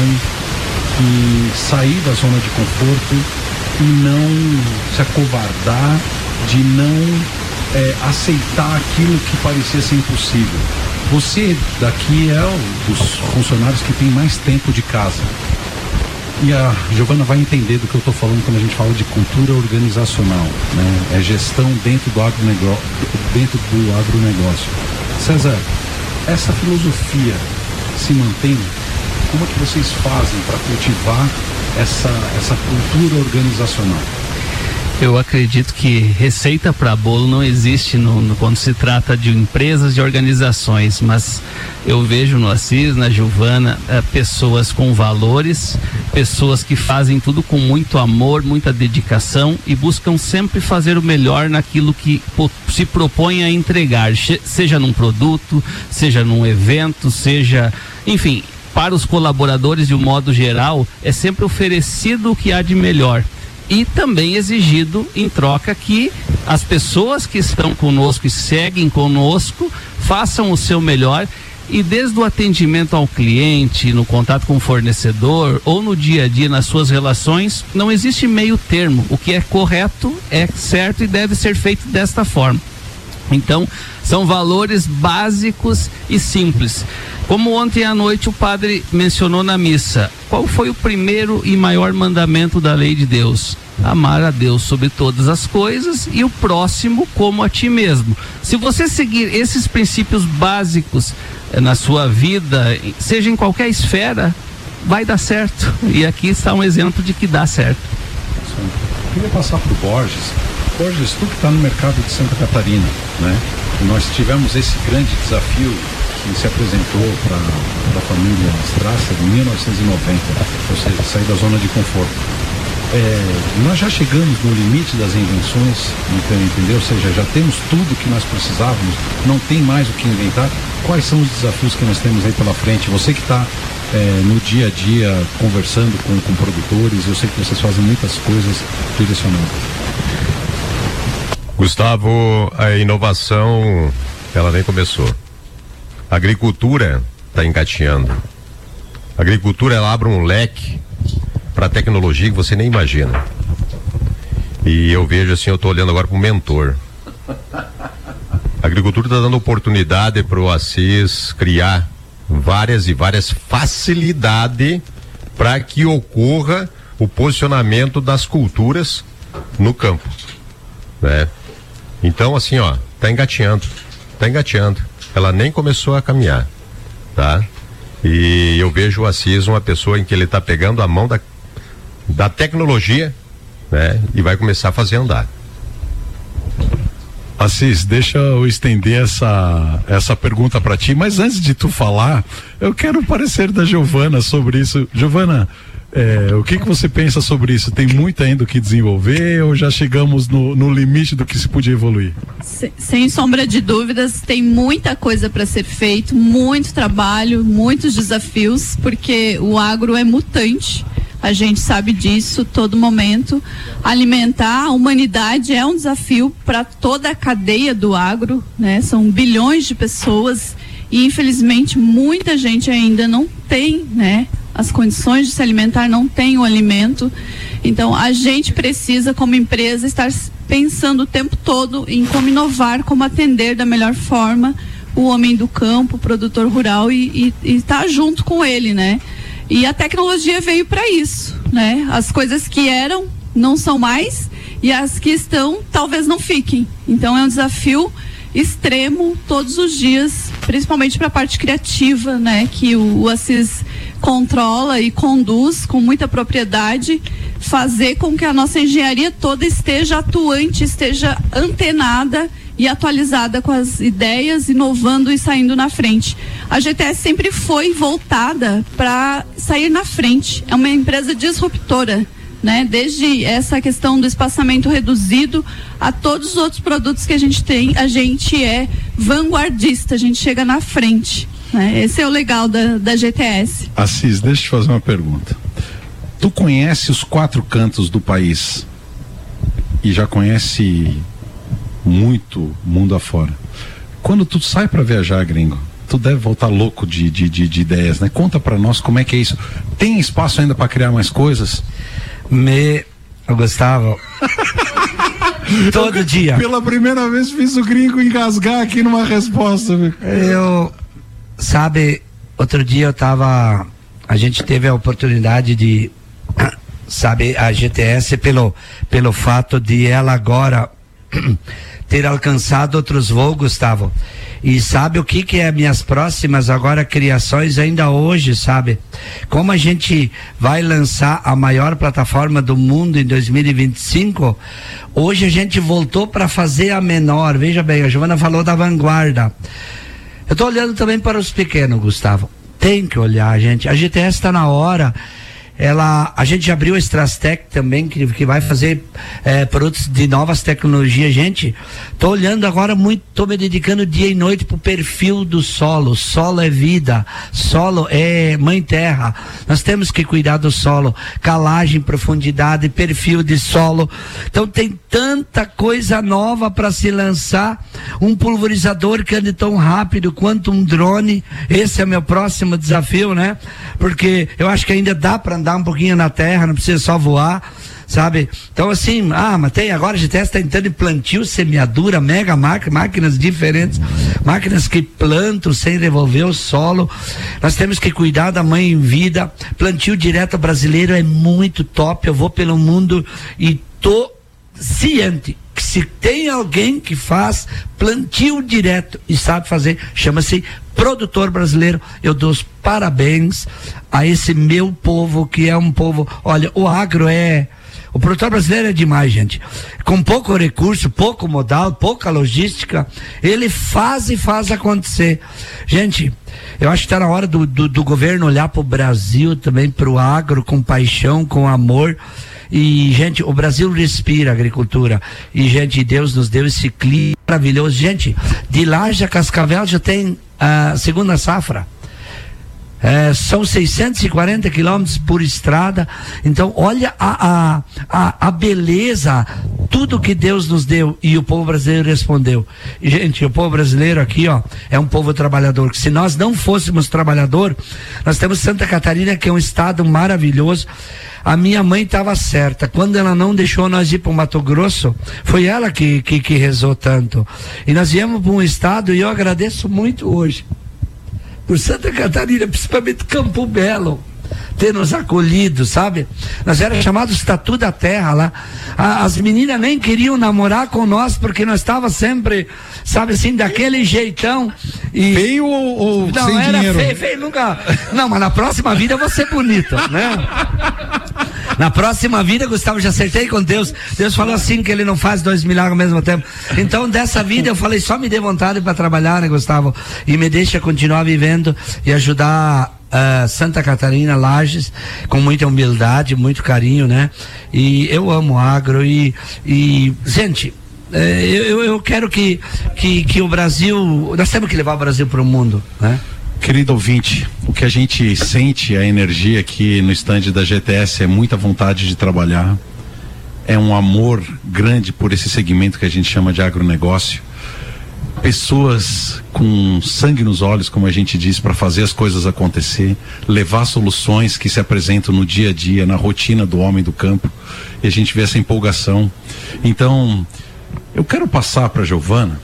que sair da zona de conforto e não se acovardar, de não é, aceitar aquilo que parecia ser impossível. Você daqui é o dos funcionários que tem mais tempo de casa. E a Giovana vai entender do que eu estou falando quando a gente fala de cultura organizacional, né? É gestão dentro do agronegócio, dentro do agronegócio. César, essa filosofia se mantém? Como é que vocês fazem para cultivar essa, essa cultura organizacional? Eu acredito que receita para bolo não existe no, no- quando se trata de empresas e organizações, mas eu vejo no Assis, na Giovana, eh, pessoas com valores, pessoas que fazem tudo com muito amor, muita dedicação e buscam sempre fazer o melhor naquilo que se propõe a entregar, seja num produto, seja num evento, seja, enfim, para os colaboradores de um modo geral, é sempre oferecido o que há de melhor e também exigido em troca que as pessoas que estão conosco e seguem conosco façam o seu melhor e desde o atendimento ao cliente, no contato com o fornecedor ou no dia a dia nas suas relações, não existe meio termo. O que é correto é certo e deve ser feito desta forma. Então, são valores básicos e simples. Como ontem à noite o padre mencionou na missa, qual foi o primeiro e maior mandamento da lei de Deus? Amar a Deus sobre todas as coisas e o próximo como a ti mesmo. Se você seguir esses princípios básicos eh, na sua vida, seja em qualquer esfera, vai dar certo. E aqui está um exemplo de que dá certo. Queria passar para o Borges. Tu que está no mercado de Santa Catarina, né? Nós tivemos esse grande desafio que se apresentou para a família Strasser em 1990, ou seja, sair da zona de conforto. É, nós já chegamos no limite das invenções, então, entendeu? Ou seja, já temos tudo que nós precisávamos, não tem mais o que inventar. Quais são os desafios que nós temos aí pela frente? Você que está é, no dia a dia conversando com, com produtores, eu sei que vocês fazem muitas coisas direcionando. Gustavo, a inovação, ela nem começou. A agricultura está engatinhando. A agricultura, ela abre um leque para tecnologia que você nem imagina. E eu vejo assim, eu estou olhando agora para o mentor. A agricultura está dando oportunidade para o Assis criar várias e várias facilidades para que ocorra o posicionamento das culturas no campo, né? Então assim, ó, tá engateando, tá engateando. Ela nem começou a caminhar, tá? E eu vejo o Assis uma pessoa em que ele tá pegando a mão da da tecnologia, né? E vai começar a fazer andar. Assis, deixa eu estender essa, essa pergunta para ti, mas antes de tu falar, eu quero o parecer da Giovana sobre isso. Giovana, é, o que, que você pensa sobre isso? Tem muito ainda o que desenvolver ou já chegamos no, no limite do que se podia evoluir? Se- Sem sombra de dúvidas, tem muita coisa para ser feito, muito trabalho, muitos desafios, porque o agro é mutante. A gente sabe disso todo momento. Alimentar a humanidade é um desafio para toda a cadeia do agro, né? São bilhões de pessoas e infelizmente muita gente ainda não tem, né? As condições de se alimentar, não tem o alimento. Então a gente precisa, como empresa, estar pensando o tempo todo em como inovar, como atender da melhor forma o homem do campo, o produtor rural e, estar junto com ele, né? E a tecnologia veio para isso, né? As coisas que eram não são mais e as que estão talvez não fiquem. Então é um desafio extremo todos os dias, principalmente para a parte criativa, né? Que o, o Assis controla e conduz com muita propriedade, fazer com que a nossa engenharia toda esteja atuante, esteja antenada e atualizada com as ideias, inovando e saindo na frente. A GTS sempre foi voltada para sair na frente. É uma empresa disruptora. Né? Desde essa questão do espaçamento reduzido a todos os outros produtos que a gente tem, a gente é vanguardista, a gente chega na frente. Né? Esse é o legal da, da GTS. Assis, deixa eu te fazer uma pergunta. Tu conhece os quatro cantos do país? e já conhece muito mundo afora. Quando tu sai para viajar, gringo, tu deve voltar louco de, de, de, de ideias, né? Conta para nós como é que é isso. Tem espaço ainda para criar mais coisas? Me, Gustavo, todo dia. Pela primeira vez fiz o gringo engasgar aqui numa resposta. viu? Eu, sabe, outro dia eu tava, a gente teve a oportunidade de, sabe, a GTS pelo, pelo fato de ela agora ter alcançado outros voos, Gustavo. E sabe o que que é minhas próximas agora criações ainda hoje, sabe? Como a gente vai lançar a maior plataforma do mundo em 2025, hoje a gente voltou para fazer a menor. Veja bem, a Giovana falou da vanguarda. Eu tô olhando também para os pequenos, Gustavo. Tem que olhar, gente. A GTS está na hora. Ela, a gente abriu a Strastec também, que, que vai fazer eh, produtos de novas tecnologias. Gente, tô olhando agora muito, tô me dedicando dia e noite pro perfil do solo. Solo é vida, solo é mãe terra. Nós temos que cuidar do solo, calagem, profundidade, perfil de solo. Então tem tanta coisa nova para se lançar. Um pulverizador que ande tão rápido quanto um drone. Esse é meu próximo desafio, né? Porque eu acho que ainda dá para andar um pouquinho na terra, não precisa só voar. Sabe? Então, assim, ah, mas tem agora a GTS está entrando em plantio, semeadura, mega máquina, máquinas diferentes, máquinas que plantam sem revolver o solo. Nós temos que cuidar da mãe em vida. Plantio direto brasileiro é muito top. Eu vou pelo mundo e tô ciente que se tem alguém que faz plantio direto e sabe fazer, chama-se produtor brasileiro. Eu dou os parabéns a esse meu povo que é um povo. Olha, o agro é. O produtor brasileiro é demais, gente. Com pouco recurso, pouco modal, pouca logística, ele faz e faz acontecer. Gente, eu acho que está na hora do, do, do governo olhar para o Brasil também, para o agro, com paixão, com amor. E, gente, o Brasil respira agricultura. E, gente, Deus nos deu esse clima maravilhoso. Gente, de Laje a Cascavel já tem a segunda safra. É, são 640 quilômetros por estrada. Então, olha a, a, a, beleza, tudo que Deus nos deu. E o povo brasileiro respondeu. E, gente, o povo brasileiro aqui, ó, é um povo trabalhador. Se nós não fôssemos trabalhador, nós temos Santa Catarina, que é um estado maravilhoso. A minha mãe estava certa. Quando ela não deixou nós ir para o Mato Grosso, foi ela que, que, que rezou tanto. E nós viemos para um estado e eu agradeço muito hoje por Santa Catarina, principalmente Campo Belo, ter nos acolhido, sabe? Nós era chamados Tatu da Terra lá. A- as meninas nem queriam namorar com nós porque nós estava sempre, sabe assim, daquele jeitão. E... Feio ou, ou Não, sem era dinheiro? feio, feio nunca. Não, mas na próxima vida eu vou ser bonita, né? Na próxima vida, Gustavo, já acertei com Deus. Deus falou assim que ele não faz dois milagres ao mesmo tempo. Então, dessa vida, eu falei, só me dê vontade para trabalhar, né, Gustavo? E me deixa continuar vivendo e ajudar ah, Santa Catarina, Lages, com muita humildade, muito carinho, né? E eu amo agro e, e gente, eu, eu- eu quero que, que, que o Brasil, nós temos que levar o Brasil para o mundo, né? Querido ouvinte, o que a gente sente, a energia aqui no estande da GTS é muita vontade de trabalhar, é um amor grande por esse segmento que a gente chama de agronegócio. Pessoas com sangue nos olhos, como a gente diz, para fazer as coisas acontecer, levar soluções que se apresentam no dia a dia, na rotina do homem do campo, e a gente vê essa empolgação. Então, eu quero passar para Giovana,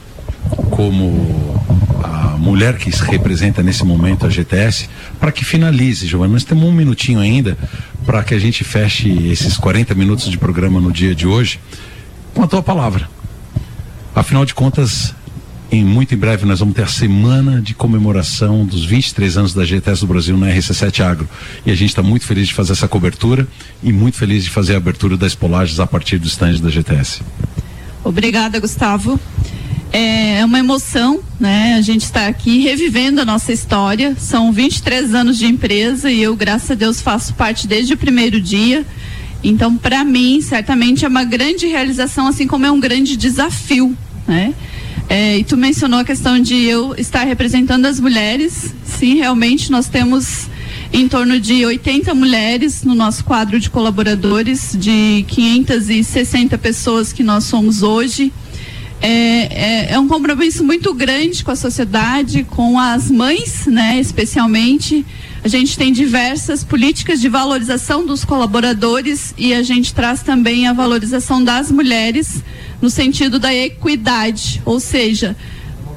como a mulher que se representa nesse momento a GTS, para que finalize, Giovana. Nós temos um minutinho ainda para que a gente feche esses 40 minutos de programa no dia de hoje com a tua palavra. Afinal de contas, em muito em breve nós vamos ter a semana de comemoração dos 23 anos da GTS do Brasil na RC7 Agro. E a gente está muito feliz de fazer essa cobertura e muito feliz de fazer a abertura das polagens a partir do stand da GTS. Obrigada, Gustavo. É uma emoção, né? A gente está aqui revivendo a nossa história. São 23 anos de empresa e eu, graças a Deus, faço parte desde o primeiro dia. Então, para mim, certamente é uma grande realização, assim como é um grande desafio, né? É, e tu mencionou a questão de eu estar representando as mulheres. Sim, realmente nós temos em torno de 80 mulheres no nosso quadro de colaboradores, de 560 pessoas que nós somos hoje. É, é, é um compromisso muito grande com a sociedade, com as mães, né, especialmente. A gente tem diversas políticas de valorização dos colaboradores e a gente traz também a valorização das mulheres no sentido da equidade, ou seja,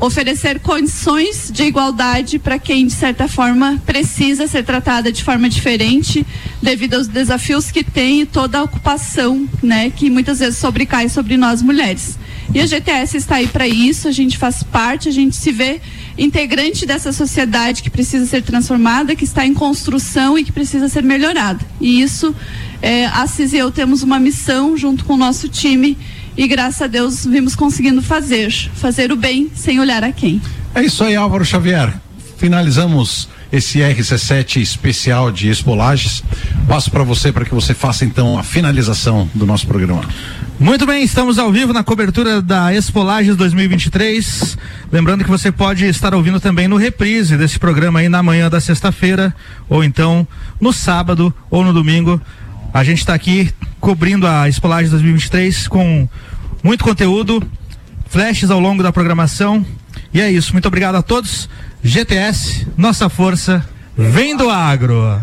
oferecer condições de igualdade para quem, de certa forma, precisa ser tratada de forma diferente devido aos desafios que tem e toda a ocupação, né, que muitas vezes sobrecai sobre nós mulheres. E a GTS está aí para isso, a gente faz parte, a gente se vê integrante dessa sociedade que precisa ser transformada, que está em construção e que precisa ser melhorada. E isso, é, a CIS e eu temos uma missão junto com o nosso time e graças a Deus vimos conseguindo fazer, fazer o bem sem olhar a quem. É isso aí, Álvaro Xavier. Finalizamos esse RC7 especial de Espolages. Passo para você para que você faça então a finalização do nosso programa. Muito bem, estamos ao vivo na cobertura da Expolages 2023. Lembrando que você pode estar ouvindo também no reprise desse programa aí na manhã da sexta-feira, ou então no sábado ou no domingo. A gente está aqui cobrindo a Expolages 2023 com muito conteúdo, flashes ao longo da programação. E é isso. Muito obrigado a todos. GTS, nossa força, vem do agro.